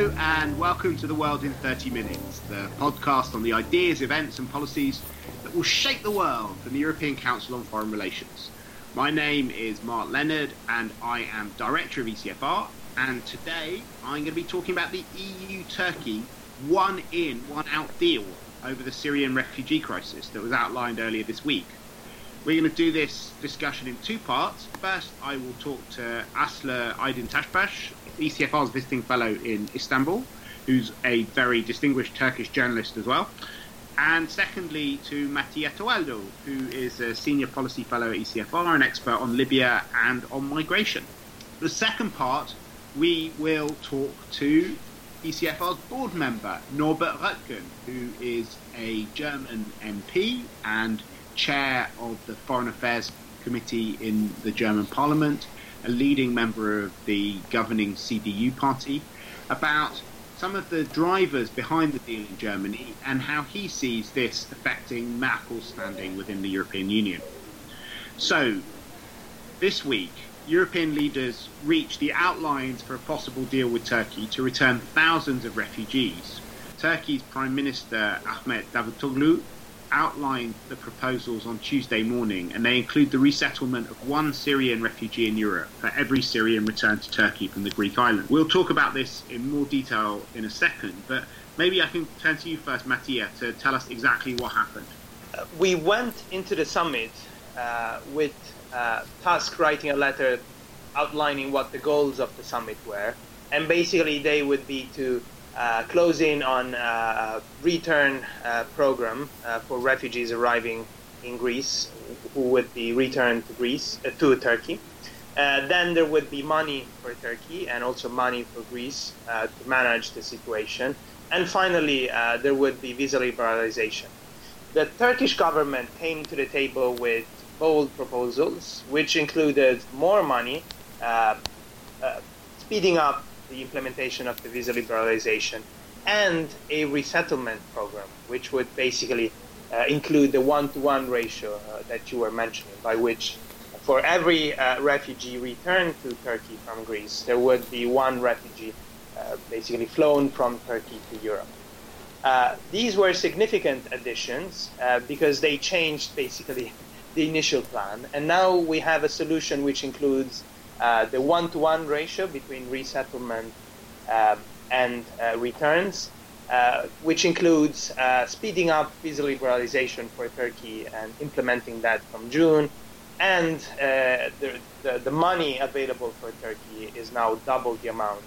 Hello, and welcome to The World in 30 Minutes, the podcast on the ideas, events, and policies that will shape the world from the European Council on Foreign Relations. My name is Mark Leonard, and I am Director of ECFR. And today I'm going to be talking about the EU Turkey one in, one out deal over the Syrian refugee crisis that was outlined earlier this week. We're going to do this discussion in two parts. First, I will talk to Aslı Aydıntaşbaş, ECFR's visiting fellow in Istanbul, who's a very distinguished Turkish journalist as well. And secondly, to Mattia Toaldo, who is a senior policy fellow at ECFR, an expert on Libya and on migration. The second part, we will talk to ECFR's board member, Norbert Röttgen, who is a German MP and chair of the Foreign Affairs Committee in the German Parliament, a leading member of the governing CDU party, about some of the drivers behind the deal in Germany and how he sees this affecting Merkel's standing within the European Union. So, this week, European leaders reached the outlines for a possible deal with Turkey to return thousands of refugees. Turkey's Prime Minister Ahmet Davutoglu outlined the proposals on Tuesday morning, and they include the resettlement of one Syrian refugee in Europe for every Syrian returned to Turkey from the Greek island. We'll talk about this in more detail in a second, but maybe I can turn to you first, Mattia, to tell us exactly what happened. We went into the summit uh, with uh, writing a letter outlining what the goals of the summit were, and basically they would be to uh, close on uh, a return uh, program uh, for refugees arriving in Greece who would be returned to Greece uh, to Turkey. Uh, then there would be money for Turkey and also money for Greece to manage the situation. And finally, there would be visa liberalization. The Turkish government came to the table with bold proposals, which included more money, speeding up the implementation of the visa liberalization and a resettlement program, which would basically uh, include the one-to-one ratio uh, that you were mentioning, by which for every uh, refugee returned to Turkey from Greece, there would be one refugee uh, basically flown from Turkey to Europe. Uh, these were significant additions uh, because they changed basically the initial plan, and now we have a solution which includes uh, the one-to-one ratio between resettlement um, and uh, returns, uh, which includes speeding up visa liberalization for Turkey and implementing that from June. And the, the, the money available for Turkey is now double the amount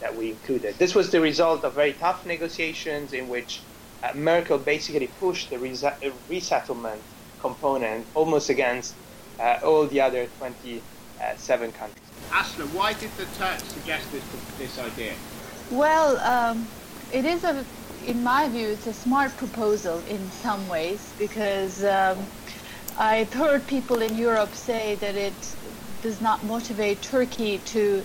that we included. This was the result of very tough negotiations in which uh, Merkel basically pushed the resettlement component almost against uh, all the other 20 uh, seven countries. Aslı, why did the Turks suggest this, this idea? Well, um, it is a, in my view, it's a smart proposal in some ways because um, I've heard people in Europe say that it does not motivate Turkey to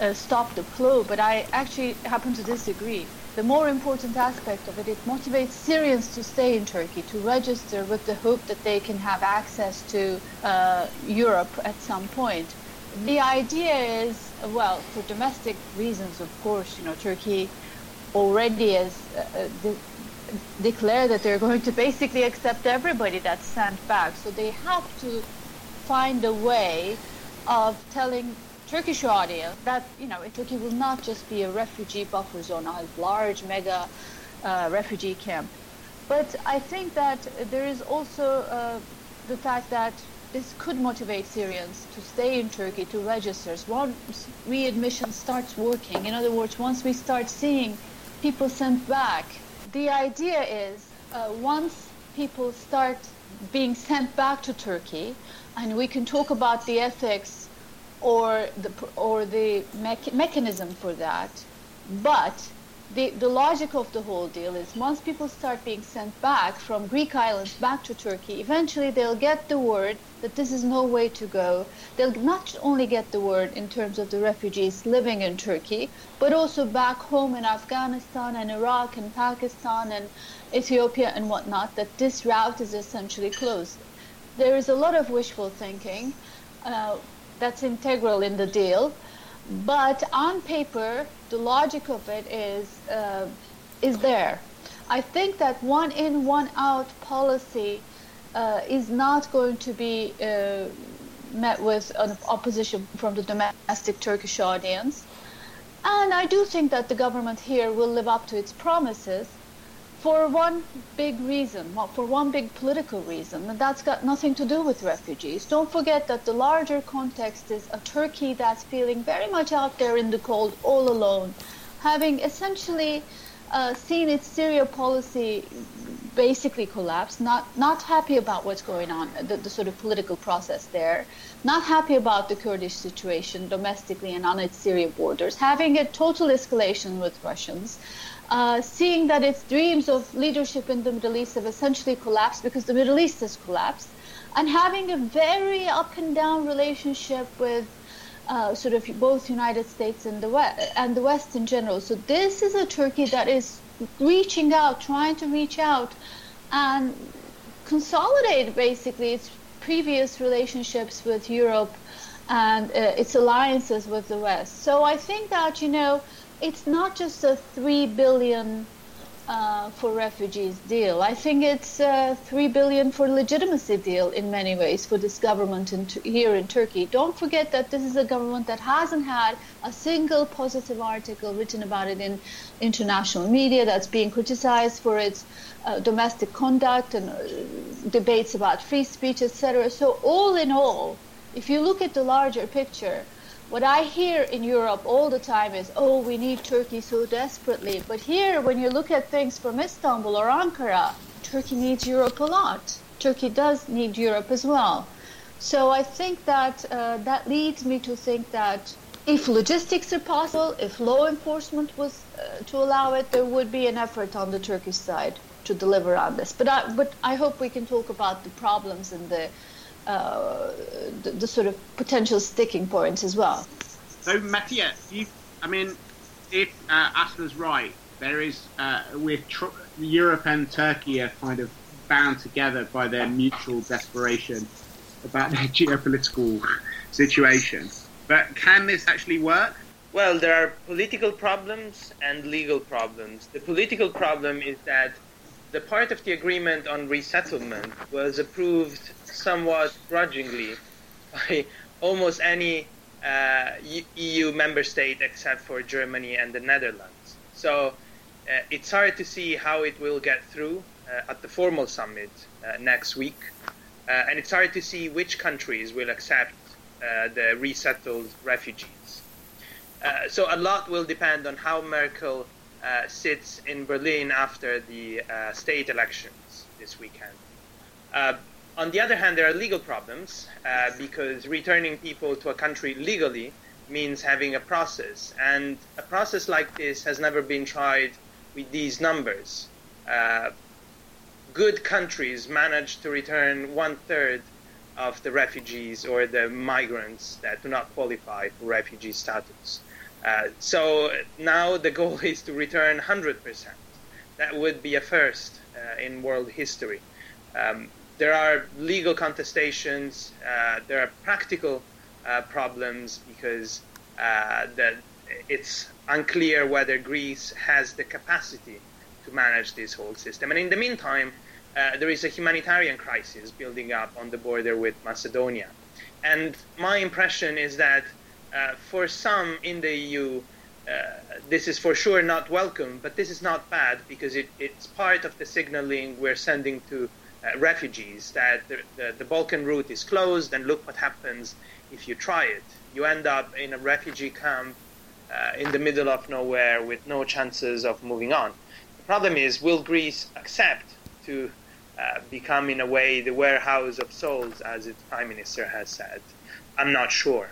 uh, stop the flow, but I actually happen to disagree. The more important aspect of it, it motivates Syrians to stay in Turkey, to register with the hope that they can have access to uh, Europe at some point. The idea is, well, for domestic reasons, of course, you know, Turkey already has uh, uh de- declared that they're going to basically accept everybody that's sent back. So they have to find a way of telling Turkish audience that you know Turkey will not just be a refugee buffer zone, a large mega uh, refugee camp. But I think that there is also uh, the fact that this could motivate Syrians to stay in Turkey to register once readmission starts working. In other words, once we start seeing people sent back, the idea is uh, once people start being sent back to Turkey, and we can talk about the ethics or the or the me- mechanism for that. But the, the logic of the whole deal is once people start being sent back from Greek islands back to Turkey, eventually they'll get the word that this is no way to go. They'll not only get the word in terms of the refugees living in Turkey, but also back home in Afghanistan and Iraq and Pakistan and Ethiopia and whatnot that this route is essentially closed. There is a lot of wishful thinking. Uh, that's integral in the deal. but on paper, the logic of it is uh, is there. I think that one in, one out policy uh, is not going to be uh, met with opposition from the domestic Turkish audience. And I do think that the government here will live up to its promises for one big reason, for one big political reason, and that's got nothing to do with refugees. Don't forget that the larger context is a Turkey that's feeling very much out there in the cold all alone, having essentially uh, seen its Syria policy basically collapse, not, not happy about what's going on, the, the sort of political process there, not happy about the Kurdish situation domestically and on its Syria borders, having a total escalation with Russians, uh, seeing that its dreams of leadership in the Middle East have essentially collapsed because the Middle East has collapsed, and having a very up and down relationship with uh, sort of both United States and the West and the West in general. So this is a Turkey that is reaching out, trying to reach out and consolidate basically its previous relationships with Europe and uh, its alliances with the West. So I think that you know it's not just a three billion uh, for refugees deal. I think it's a three billion for legitimacy deal in many ways for this government in, here in Turkey. Don't forget that this is a government that hasn't had a single positive article written about it in international media. That's being criticized for its uh, domestic conduct and uh, debates about free speech, etc. So all in all, if you look at the larger picture what I hear in Europe all the time is, oh, we need Turkey so desperately. But here, when you look at things from Istanbul or Ankara, Turkey needs Europe a lot. Turkey does need Europe as well. So I think that uh, that leads me to think that if logistics are possible, if law enforcement was uh, to allow it, there would be an effort on the Turkish side to deliver on this. But I, but I hope we can talk about the problems and the uh, the, the, sort of potential sticking points as well. So, Mattia, you, I mean, if uh, Aslı's right, there is uh, with tr- Europe and Turkey are kind of bound together by their mutual desperation about their geopolitical situation. But can this actually work? Well, there are political problems and legal problems. The political problem is that the part of the agreement on resettlement was approved somewhat grudgingly by almost any uh, EU member state except for Germany and the Netherlands. So uh, it's hard to see how it will get through uh, at the formal summit uh, next week. Uh, and it's hard to see which countries will accept uh, the resettled refugees. so a lot will depend on how Merkel sits in Berlin after the state elections this weekend. On the other hand, there are legal problems uh, because returning people to a country legally means having a process, and a process like this has never been tried with these numbers. Uh, good countries manage to return one third of the refugees or the migrants that do not qualify for refugee status. Uh, so now the goal is to return 100%. That would be a first uh, in world history. Um, there are legal contestations, uh, there are practical uh, problems because uh, the, it's unclear whether Greece has the capacity to manage this whole system. And in the meantime, there is a humanitarian crisis building up on the border with Macedonia. And my impression is that uh, for some in the EU, uh, this is for sure not welcome, but this is not bad because it, it's part of the signaling we're sending to uh, refugees that the, the, the, Balkan route is closed, and look what happens if you try it. You end up in a refugee camp uh, in the middle of nowhere with no chances of moving on. The problem is, will Greece accept to uh, become, in a way, the warehouse of souls, as its prime minister has said? I'm not sure.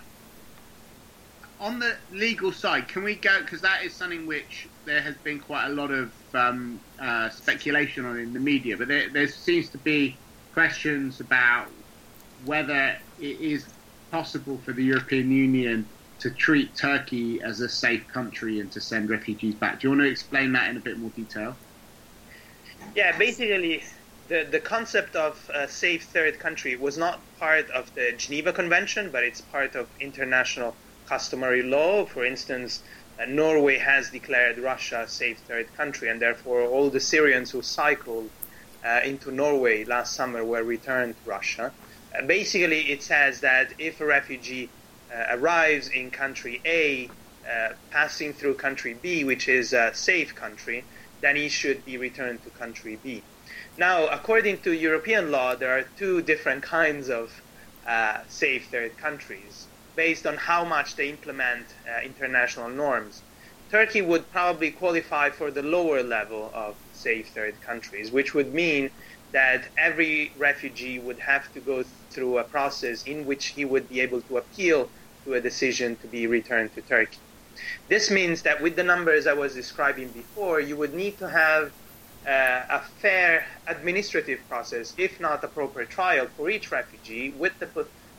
On the legal side, can we go? Because that is something which there has been quite a lot of um, uh, speculation on in the media, but there, there, seems to be questions about whether it is possible for the European Union to treat Turkey as a safe country and to send refugees back. Do you want to explain that in a bit more detail? Yeah, basically, the, the concept of a safe third country was not part of the Geneva Convention, but it's part of international customary law. For instance, uh, Norway has declared Russia a safe third country, and therefore all the Syrians who cycled uh, into Norway last summer were returned to Russia. Uh, basically, it says that if a refugee uh, arrives in country A, uh, passing through country B, which is a safe country, then he should be returned to country B. Now, according to European law, there are two different kinds of uh, safe third countries based on how much they implement uh, international norms. Turkey would probably qualify for the lower level of safe third countries, which would mean that every refugee would have to go through a process in which he would be able to appeal to a decision to be returned to Turkey. This means that with the numbers I was describing before, you would need to have uh, a fair administrative process, if not a proper trial for each refugee, with the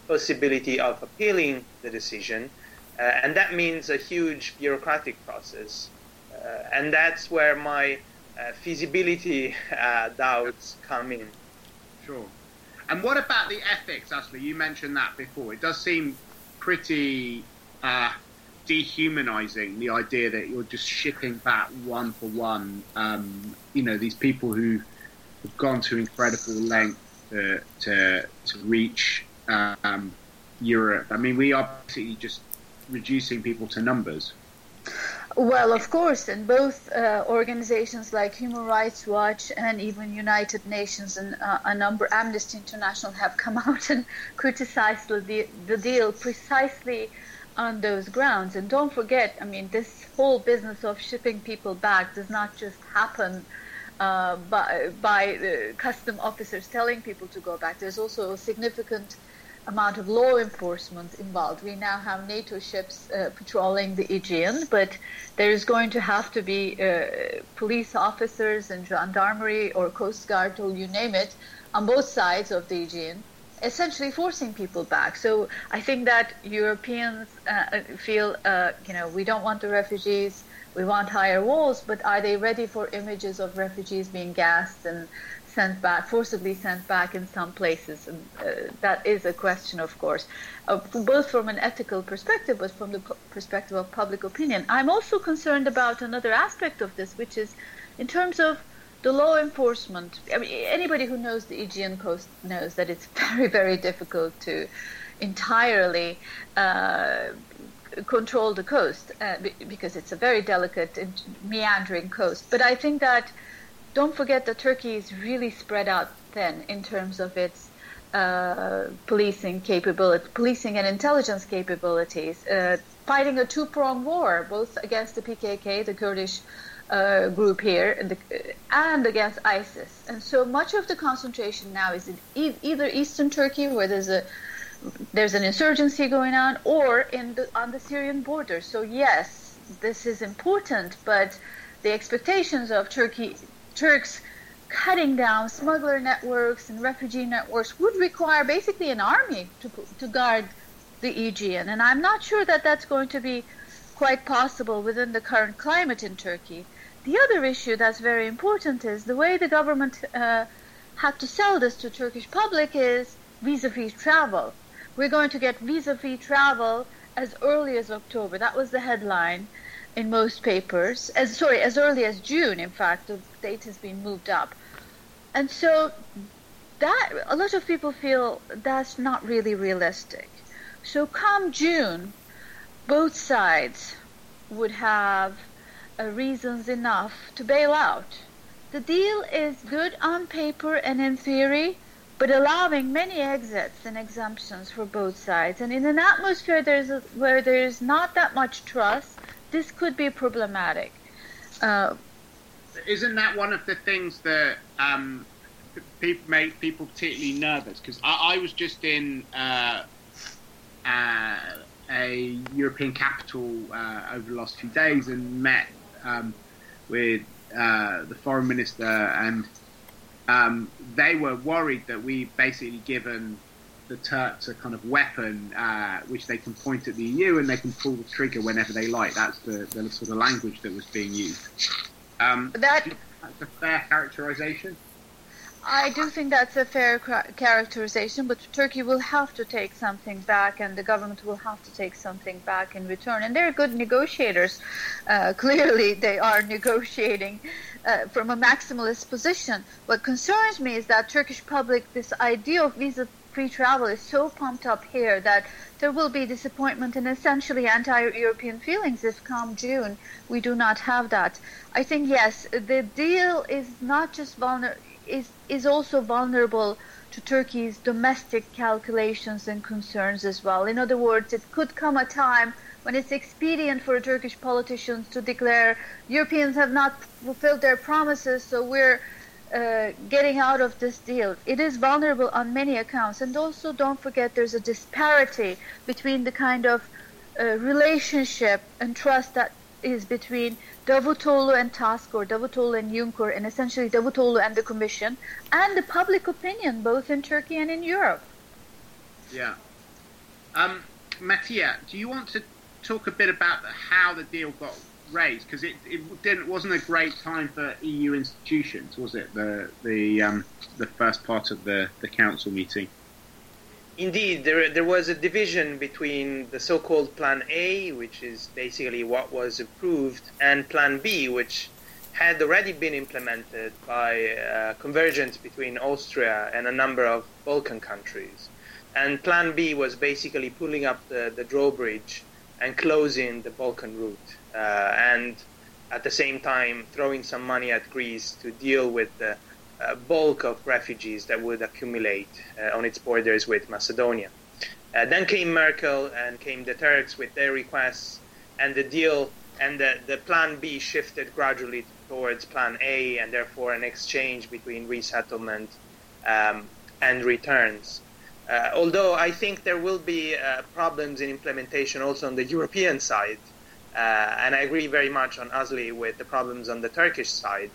possibility of appealing the decision. Uh, and that means a huge bureaucratic process. Uh, and that's where my uh, feasibility uh, doubts come in. Sure. And what about the ethics, Asli? You mentioned that before. It does seem pretty uh, dehumanizing the idea that you're just shipping back one for one, um, you know, these people who have gone to incredible lengths to, to, to reach um, Europe. I mean, we are basically just reducing people to numbers. Well, of course, and both uh, organizations like Human Rights Watch and even United Nations and uh, a number, Amnesty International, have come out and criticized the, the deal precisely on those grounds. And don't forget, I mean, this whole business of shipping people back does not just happen uh, by, by custom officers telling people to go back. There's also a significant amount of law enforcement involved. We now have NATO ships uh, patrolling the Aegean, but there is going to have to be uh, police officers and gendarmerie or coast guard, or you name it, on both sides of the Aegean essentially forcing people back. So I think that Europeans uh, feel, uh, you know, we don't want the refugees, we want higher walls, but are they ready for images of refugees being gassed and sent back, forcibly sent back in some places? And uh, that is a question, of course, both from an ethical perspective, but from the perspective of public opinion. I'm also concerned about another aspect of this, which is in terms of the law enforcement, I mean, anybody who knows the Aegean coast knows that it's very, very difficult to entirely uh, control the coast uh, because it's a very delicate and meandering coast. But I think that don't forget that Turkey is really spread out thin in terms of its uh, policing capability, policing and intelligence capabilities, uh, fighting a two-pronged war, both against the PKK, the Kurdish uh, group here and, the, and, against ISIS. And so much of the concentration now is in e- either eastern Turkey, where there's a there's an insurgency going on, or in the, on the Syrian border. So yes, this is important, but the expectations of Turkey Turks cutting down smuggler networks and refugee networks would require basically an army to to guard the Aegean, and I'm not sure that that's going to be quite possible within the current climate in Turkey. The other issue that's very important is the way the government uh, had to sell this to Turkish public is visa-free travel. We're going to get visa-free travel as early as October. That was the headline in most papers. As sorry, as early as June. In fact, the date has been moved up, and so that a lot of people feel that's not really realistic. So come June, both sides would have uh, reasons enough to bail out. The deal is good on paper and in theory, but allowing many exits and exemptions for both sides. And in an atmosphere there's a, where there's not that much trust, this could be problematic. Uh, Isn't that one of the things that um, people make people particularly nervous? Because I, I, was just in uh, uh, a European capital uh, over the last few days and met um, with uh, the foreign minister, and um, they were worried that we basically given the Turks a kind of weapon uh, which they can point at the EU and they can pull the trigger whenever they like. That's the, the sort of language that was being used. Um, that, that's a fair characterization. I do think that's a fair characterization, but Turkey will have to take something back, and the government will have to take something back in return. And they're good negotiators. Uh, clearly, they are negotiating uh, from a maximalist position. What concerns me is that Turkish public, this idea of visa-free travel, is so pumped up here that there will be disappointment and essentially anti-European feelings if come June we do not have that. I think yes, the deal is not just vulnerable is is also vulnerable to Turkey's domestic calculations and concerns as well. In other words, it could come a time when it's expedient for Turkish politicians to declare Europeans have not fulfilled their promises, so we're uh, getting out of this deal. It is vulnerable on many accounts. And also, don't forget, there's a disparity between the kind of uh, relationship and trust that is between Davutoglu and Tusk, or Davutoglu and Juncker, and essentially Davutoglu and the Commission, and the public opinion, both in Turkey and in Europe. Yeah. Um, Mattia, do you want to talk a bit about how the deal got raised? Because it, it didn't wasn't a great time for EU institutions, was it? The the um, the first part of the, the council meeting. Indeed, there, there was a division between the so called Plan A, which is basically what was approved, and Plan B, which had already been implemented by uh, convergence between Austria and a number of Balkan countries. And Plan B was basically pulling up the, the drawbridge and closing the Balkan route, uh, and at the same time throwing some money at Greece to deal with the bulk of refugees that would accumulate uh, on its borders with Macedonia. Uh, then came Merkel and came the Turks with their requests, and the deal and the, the plan B shifted gradually towards plan A, and therefore an exchange between resettlement um, and returns. Uh, although I think there will be uh, problems in implementation also on the European side, uh, and I agree very much on Aslı with the problems on the Turkish side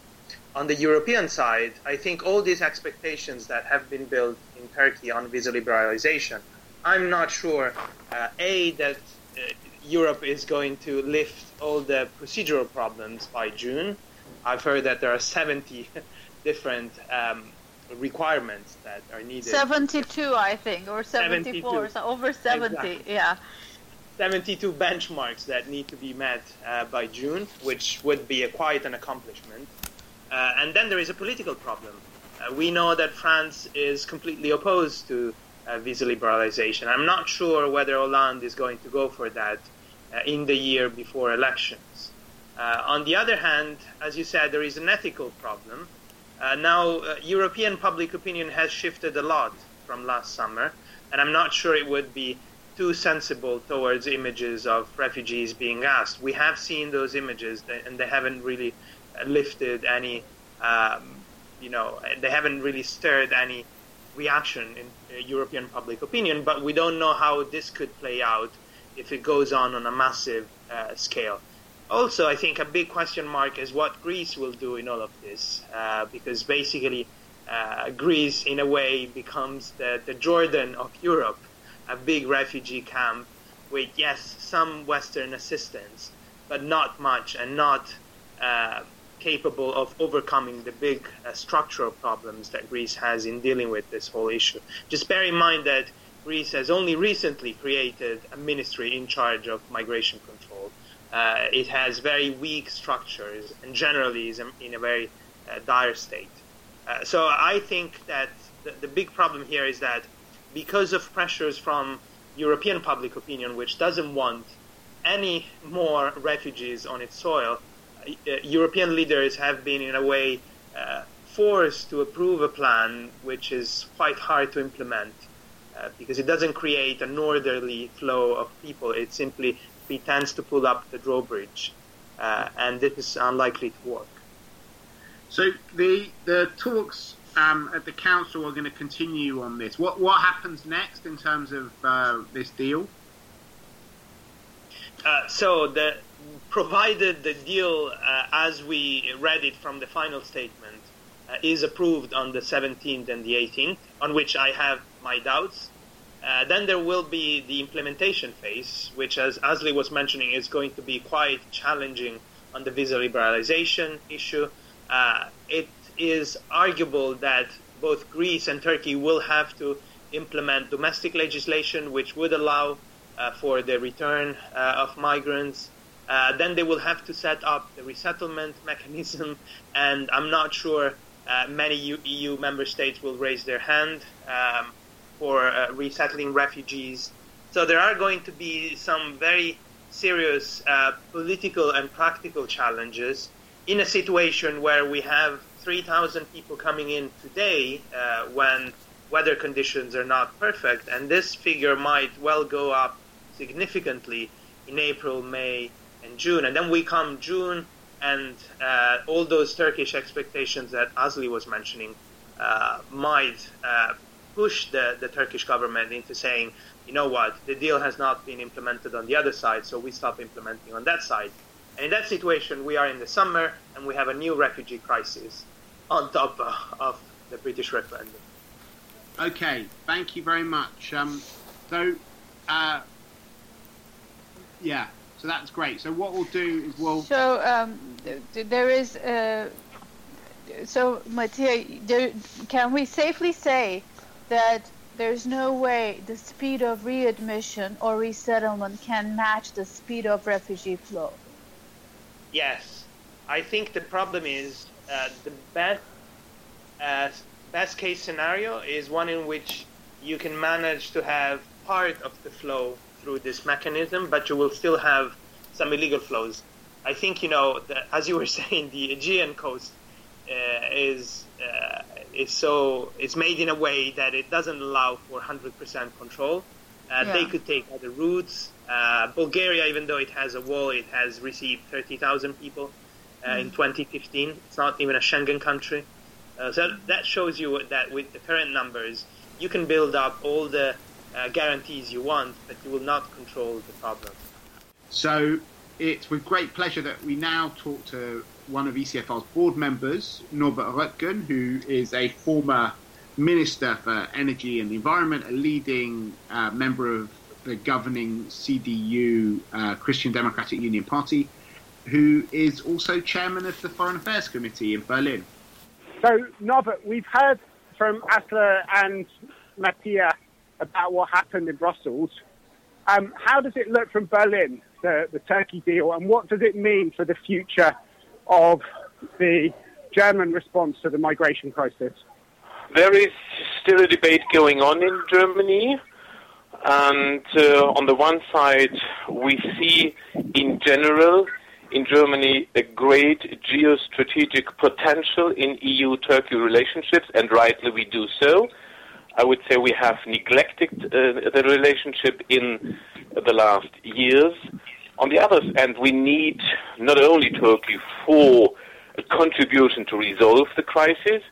on the European side, I think all these expectations that have been built in Turkey on visa liberalization, I'm not sure, uh, A, that uh, Europe is going to lift all the procedural problems by June. I've heard that there are 70 different um, requirements that are needed. 72, I think, or 74, so over 70, exactly. yeah. 72 benchmarks that need to be met uh, by June, which would be a, quite an accomplishment. Uh, and then there is a political problem. Uh, we know that France is completely opposed to uh, visa liberalization. I'm not sure whether Hollande is going to go for that uh, in the year before elections. Uh, on the other hand, as you said, there is an ethical problem. Now, European public opinion has shifted a lot from last summer, and I'm not sure it would be too sensible towards images of refugees being asked. We have seen those images, and they haven't really lifted any, um, you know, they haven't really stirred any reaction in uh, European public opinion. But we don't know how this could play out if it goes on on a massive uh, scale. Also, I think a big question mark is what Greece will do in all of this, uh, because basically uh, Greece, in a way, becomes the, the Jordan of Europe, a big refugee camp with, yes, some Western assistance, but not much and not uh, capable of overcoming the big uh, structural problems that Greece has in dealing with this whole issue. Just bear in mind that Greece has only recently created a ministry in charge of migration control. Uh, it has very weak structures and generally is in a very uh, dire state. Uh, so I think that the, the big problem here is that because of pressures from European public opinion, which doesn't want any more refugees on its soil, uh, European leaders have been, in a way, uh, forced to approve a plan which is quite hard to implement uh, because it doesn't create an orderly flow of people. It simply pretends to pull up the drawbridge, uh, and this is unlikely to work. So the the talks um, at the council are going to continue on this. What what happens next in terms of uh, this deal? Uh, so the provided the deal, uh, as we read it from the final statement, uh, is approved on the 17th and the 18th, on which I have my doubts, uh, then there will be the implementation phase, which, as Aslı was mentioning, is going to be quite challenging on the visa liberalization issue. Uh, it is arguable that both Greece and Turkey will have to implement domestic legislation which would allow uh, for the return uh, of migrants. Uh, then they will have to set up the resettlement mechanism, and I'm not sure uh, many EU member states will raise their hand um, for uh, resettling refugees. So there are going to be some very serious uh, political and practical challenges in a situation where we have 3,000 people coming in today when weather conditions are not perfect, and this figure might well go up significantly in April, May, and June. And then we come June, and uh, all those Turkish expectations that Aslı was mentioning uh, might uh, push the, the Turkish government into saying, you know what, the deal has not been implemented on the other side, so we stop implementing on that side. And in that situation, we are in the summer, and we have a new refugee crisis on top of the British referendum. Okay, thank you very much. Um, so, uh, yeah, so that's great. So what we'll do is we'll. So um, there is. Uh, so Mattia, there, can we safely say that there's no way the speed of readmission or resettlement can match the speed of refugee flow? Yes, I think the problem is uh, the best uh, best case scenario is one in which you can manage to have part of the flow through this mechanism, but you will still have some illegal flows. I think you know, the, as you were saying, the Aegean coast uh, is uh, is so it's made in a way that it doesn't allow for 100% control. Uh, yeah. They could take other routes. Uh, Bulgaria, even though it has a wall, it has received 30,000 people mm. in 2015. It's not even a Schengen country. Uh, so that shows you that with the current numbers, you can build up all the uh, guarantees you want, but you will not control the problem. So it's with great pleasure that we now talk to one of ECFR's board members, Norbert Röttgen, who is a former Minister for Energy and the Environment, a leading uh, member of the governing CDU uh, Christian Democratic Union Party, who is also chairman of the Foreign Affairs Committee in Berlin. So, Norbert, we've heard from Aslı and Mattia about what happened in Brussels. Um, how does it look from Berlin, the, the Turkey deal, and what does it mean for the future of the German response to the migration crisis? There is still a debate going on in Germany. And uh, on the one side, we see in general in Germany a great geostrategic potential in EU Turkey relationships, and rightly we do so. I would say we have neglected uh, the relationship in the last years. On the other hand, we need not only Turkey for a contribution to resolve the crisis.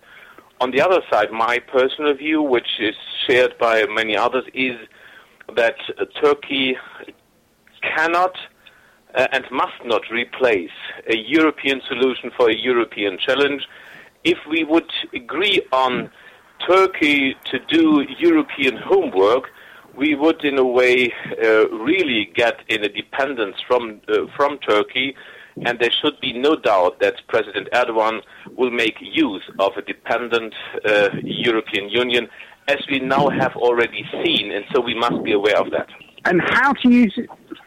On the other side, my personal view, which is shared by many others, is that Turkey cannot uh, and must not replace a European solution for a European challenge. If we would agree on Turkey to do European homework, we would, in a way, uh, really get in a dependence from uh, from Turkey, and there should be no doubt that President Erdogan will make use of a dependent uh, European Union, as we now have already seen, and so we must be aware of that. And how do you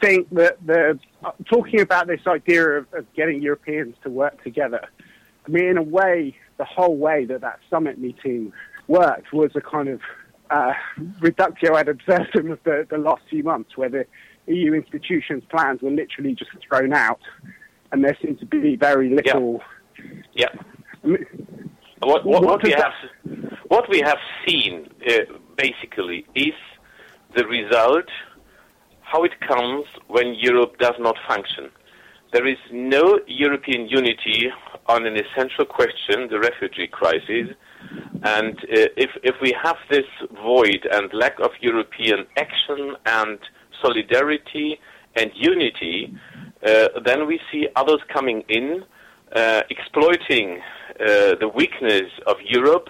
think that the talking about this idea of, of getting Europeans to work together? I mean, in a way, the whole way that that summit meeting worked was a kind of uh, reductio ad absurdum of the, the last few months, where the EU institutions' plans were literally just thrown out, and there seemed to be very little. Yeah. yeah. what, what, what, we have, what we have seen uh, basically is the result how it comes when Europe does not function. There is no European unity on an essential question, the refugee crisis, and uh, if, if we have this void and lack of European action and solidarity and unity, uh, then we see others coming in, uh, exploiting uh, the weakness of Europe,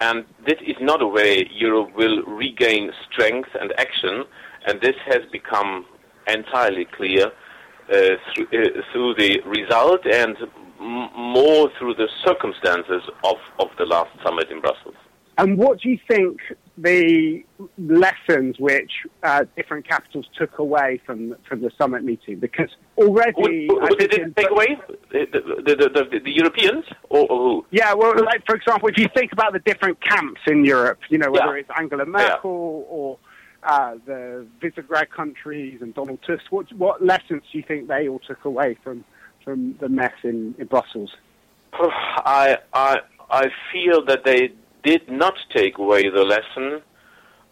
and this is not a way Europe will regain strength and action, and this has become entirely clear uh, through, uh, through the result and more through the circumstances of, of the last summit in Brussels. And what do you think the lessons which uh, different capitals took away from from the summit meeting? Because already, did it take away? The, the, the, the, the Europeans or, or, who? Yeah, well, like for example, if you think about the different camps in Europe, you know, whether Yeah. it's Angela Merkel or uh, the Visegrad countries and Donald Tusk, what what lessons do you think they all took away from from the mess in, in Brussels? I, I, I feel that they did not take away the lesson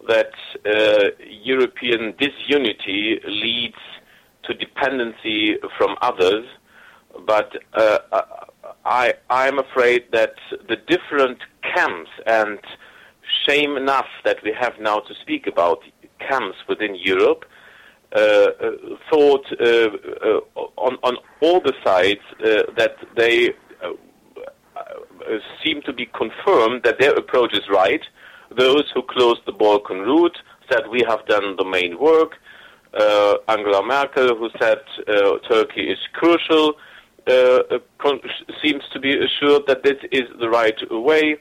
that uh, European disunity leads to dependency from others, but uh, I, I'm afraid that the different camps, and shame enough that we have now to speak about camps within Europe, uh, uh, thought uh, on, on all the sides that they seem to be confirmed that their approach is right. Those who closed the Balkan route said we have done the main work. Uh, Angela Merkel, who said uh, Turkey is crucial, uh, seems to be assured that this is the right way,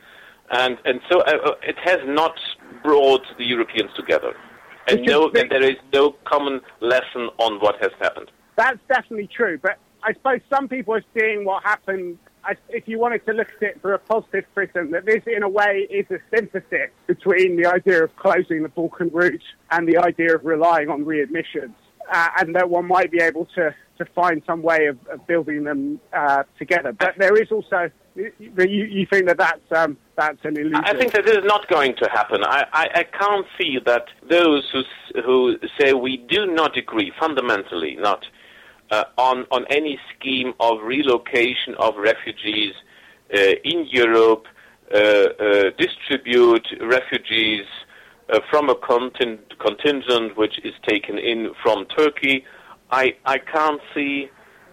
and and so it has not brought the Europeans together, and no, and there is no common lesson on what has happened. That's definitely true, but I suppose some people are seeing what happened. I- If you wanted to look at it through a positive prism, that this, in a way, is a synthesis between the idea of closing the Balkan route and the idea of relying on readmissions, uh, and that one might be able to, to find some way of, of building them uh, together. But there is also, you, you think that that's, um, that's an illusion. I think that this is not going to happen. I, I, I can't see that those who, who say we do not agree fundamentally, not uh, on, on any scheme of relocation of refugees uh, in Europe, uh, uh, distribute refugees uh, from a contin- contingent which is taken in from Turkey. I, I can't see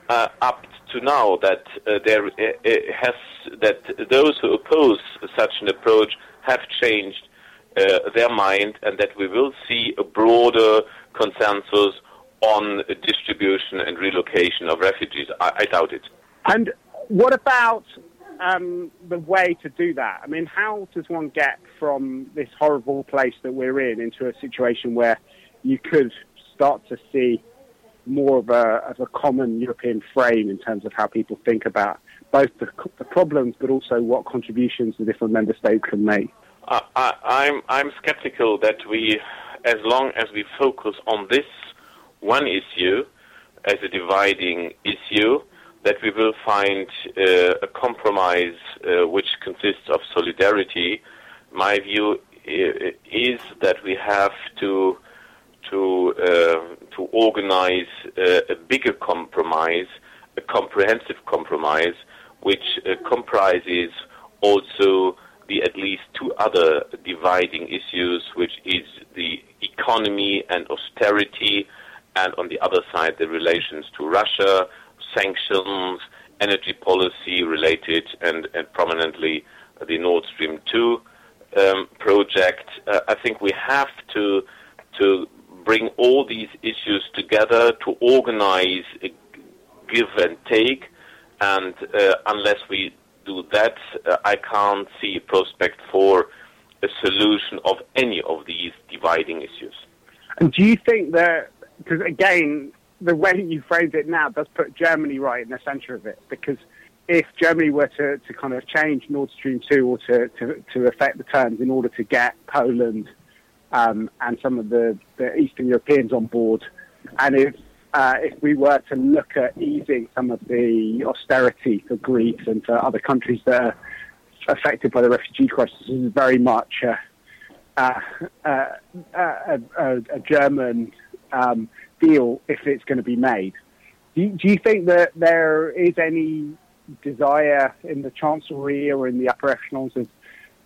uh, up to now that uh, there uh, uh, has that those who oppose such an approach have changed uh, their mind, and that we will see a broader consensus on distribution and relocation of refugees. I, I doubt it. And what about um, the way to do that? I mean, how does one get from this horrible place that we're in into a situation where you could start to see more of a, of a common European frame in terms of how people think about both the, the problems but also what contributions the different member states can make? I, I, I'm I'm skeptical that we, as long as we focus on this one issue as a dividing issue, that we will find uh, a compromise uh, which consists of solidarity. My view is that we have to to uh, to organize uh, a bigger compromise, a comprehensive compromise, which uh, comprises also the at least two other dividing issues, which is the economy and austerity, and on the other side the relations to Russia, sanctions, energy policy related, and, and prominently the Nord Stream 2 um, project. Uh, I think we have to to bring all these issues together to organize give and take, and uh, unless we do that, uh, I can't see a prospect for a solution of any of these dividing issues. And do you think that, because again, the way you phrase it now does put Germany right in the centre of it, because if Germany were to, to kind of change Nord Stream 2 or to, to, to affect the terms in order to get Poland um, and some of the, the Eastern Europeans on board, and if uh, if we were to look at easing some of the austerity for Greece and for other countries that are affected by the refugee crisis, this is very much uh, a, a, a German um, deal if it's going to be made. Do you, do you think that there is any desire in the Chancellery or in the upper echelons of,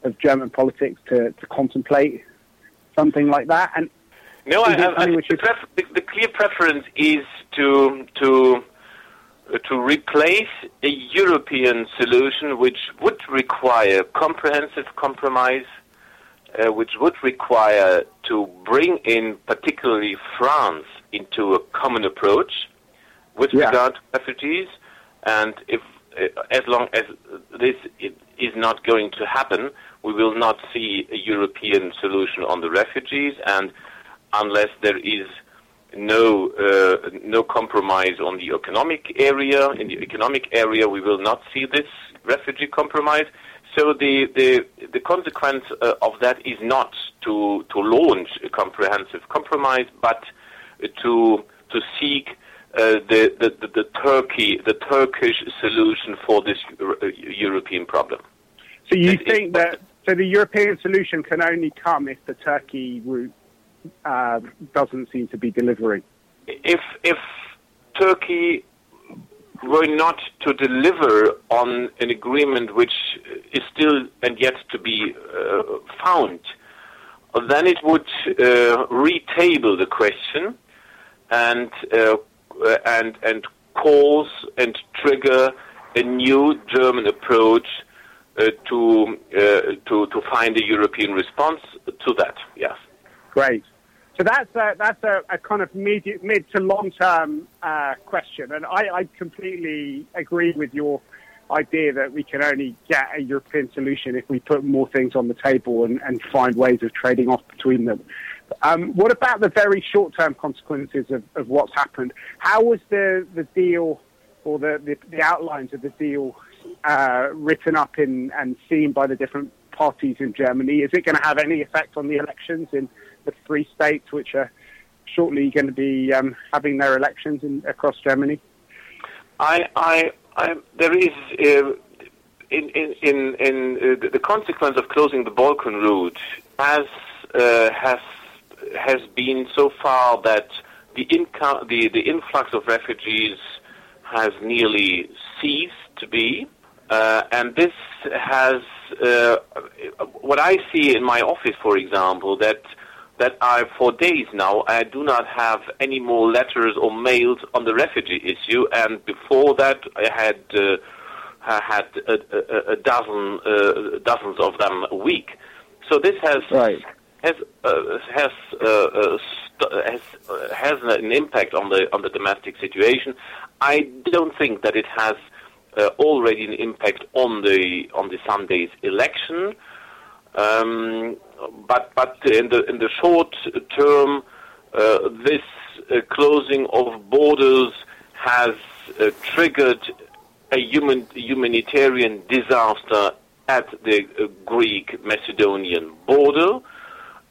of German politics to, to contemplate something like that? And No, I, I, I something think which the, pref- the, the clear preference is to to uh, to replace a European solution which would require comprehensive compromise, uh, which would require to bring in particularly France into a common approach with Yeah. regard to refugees, and if uh, as long as this is not going to happen, we will not see a European solution on the refugees, and unless there is no uh, no compromise on the economic area, in the economic area, we will not see this refugee compromise. So the the the consequence uh, of that is not to to launch a comprehensive compromise, but to to seek uh, the, the, the, the Turkey the Turkish solution for this uh, European problem. So you think that so the European solution can only come if the Turkey route uh, doesn't seem to be delivering? If if Turkey were not to deliver on an agreement which is still and yet to be uh, found, then it would uh, retable the question and uh, and and cause and trigger a new German approach to uh, to to find a European response to that. Yes. Great. So that's a, that's a, a kind of mid, mid to long term uh, question, and I, I completely agree with your idea that we can only get a European solution if we put more things on the table and, and find ways of trading off between them. Um, what about the very short term consequences of, of what's happened? How was the, the deal or the, the, the outlines of the deal uh, written up in, and seen by the different parties in Germany? Is it going to have any effect on the elections in the three states which are shortly going to be um, having their elections in, across Germany? I, I, I there is uh, in in in, in uh, the consequence of closing the Balkan route has uh, has has been so far that the the the influx of refugees has nearly ceased to be. Uh, and this has uh, what I see in my office, for example, that that I, for days now, I do not have any more letters or mails on the refugee issue. And before that, I had uh, had a, a, a dozen uh, dozens of them a week. So this has right. has uh, has uh, uh, st- has uh, has an impact on the on the domestic situation. I don't think that it has already an impact on the on the Sunday's election. Um, but but in the in the short term, uh, this uh, closing of borders has uh, triggered a human humanitarian disaster at the uh, Greek Macedonian border.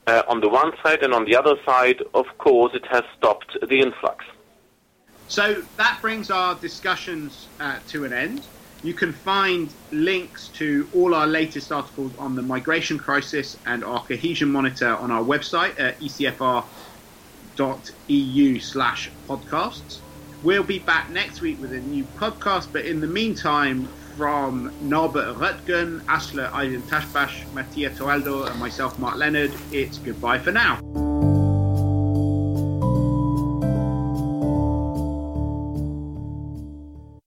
Uh, on the one side, and on the other side, of course, it has stopped the influx. So that brings our discussions uh, to an end. You can find links to all our latest articles on the migration crisis and our cohesion monitor on our website at ecfr.eu slash podcasts. We'll be back next week with a new podcast, but in the meantime, from Norbert Röttgen, Aslı Aydıntaşbaş, Mattia Toaldo, and myself, Mark Leonard, it's goodbye for now.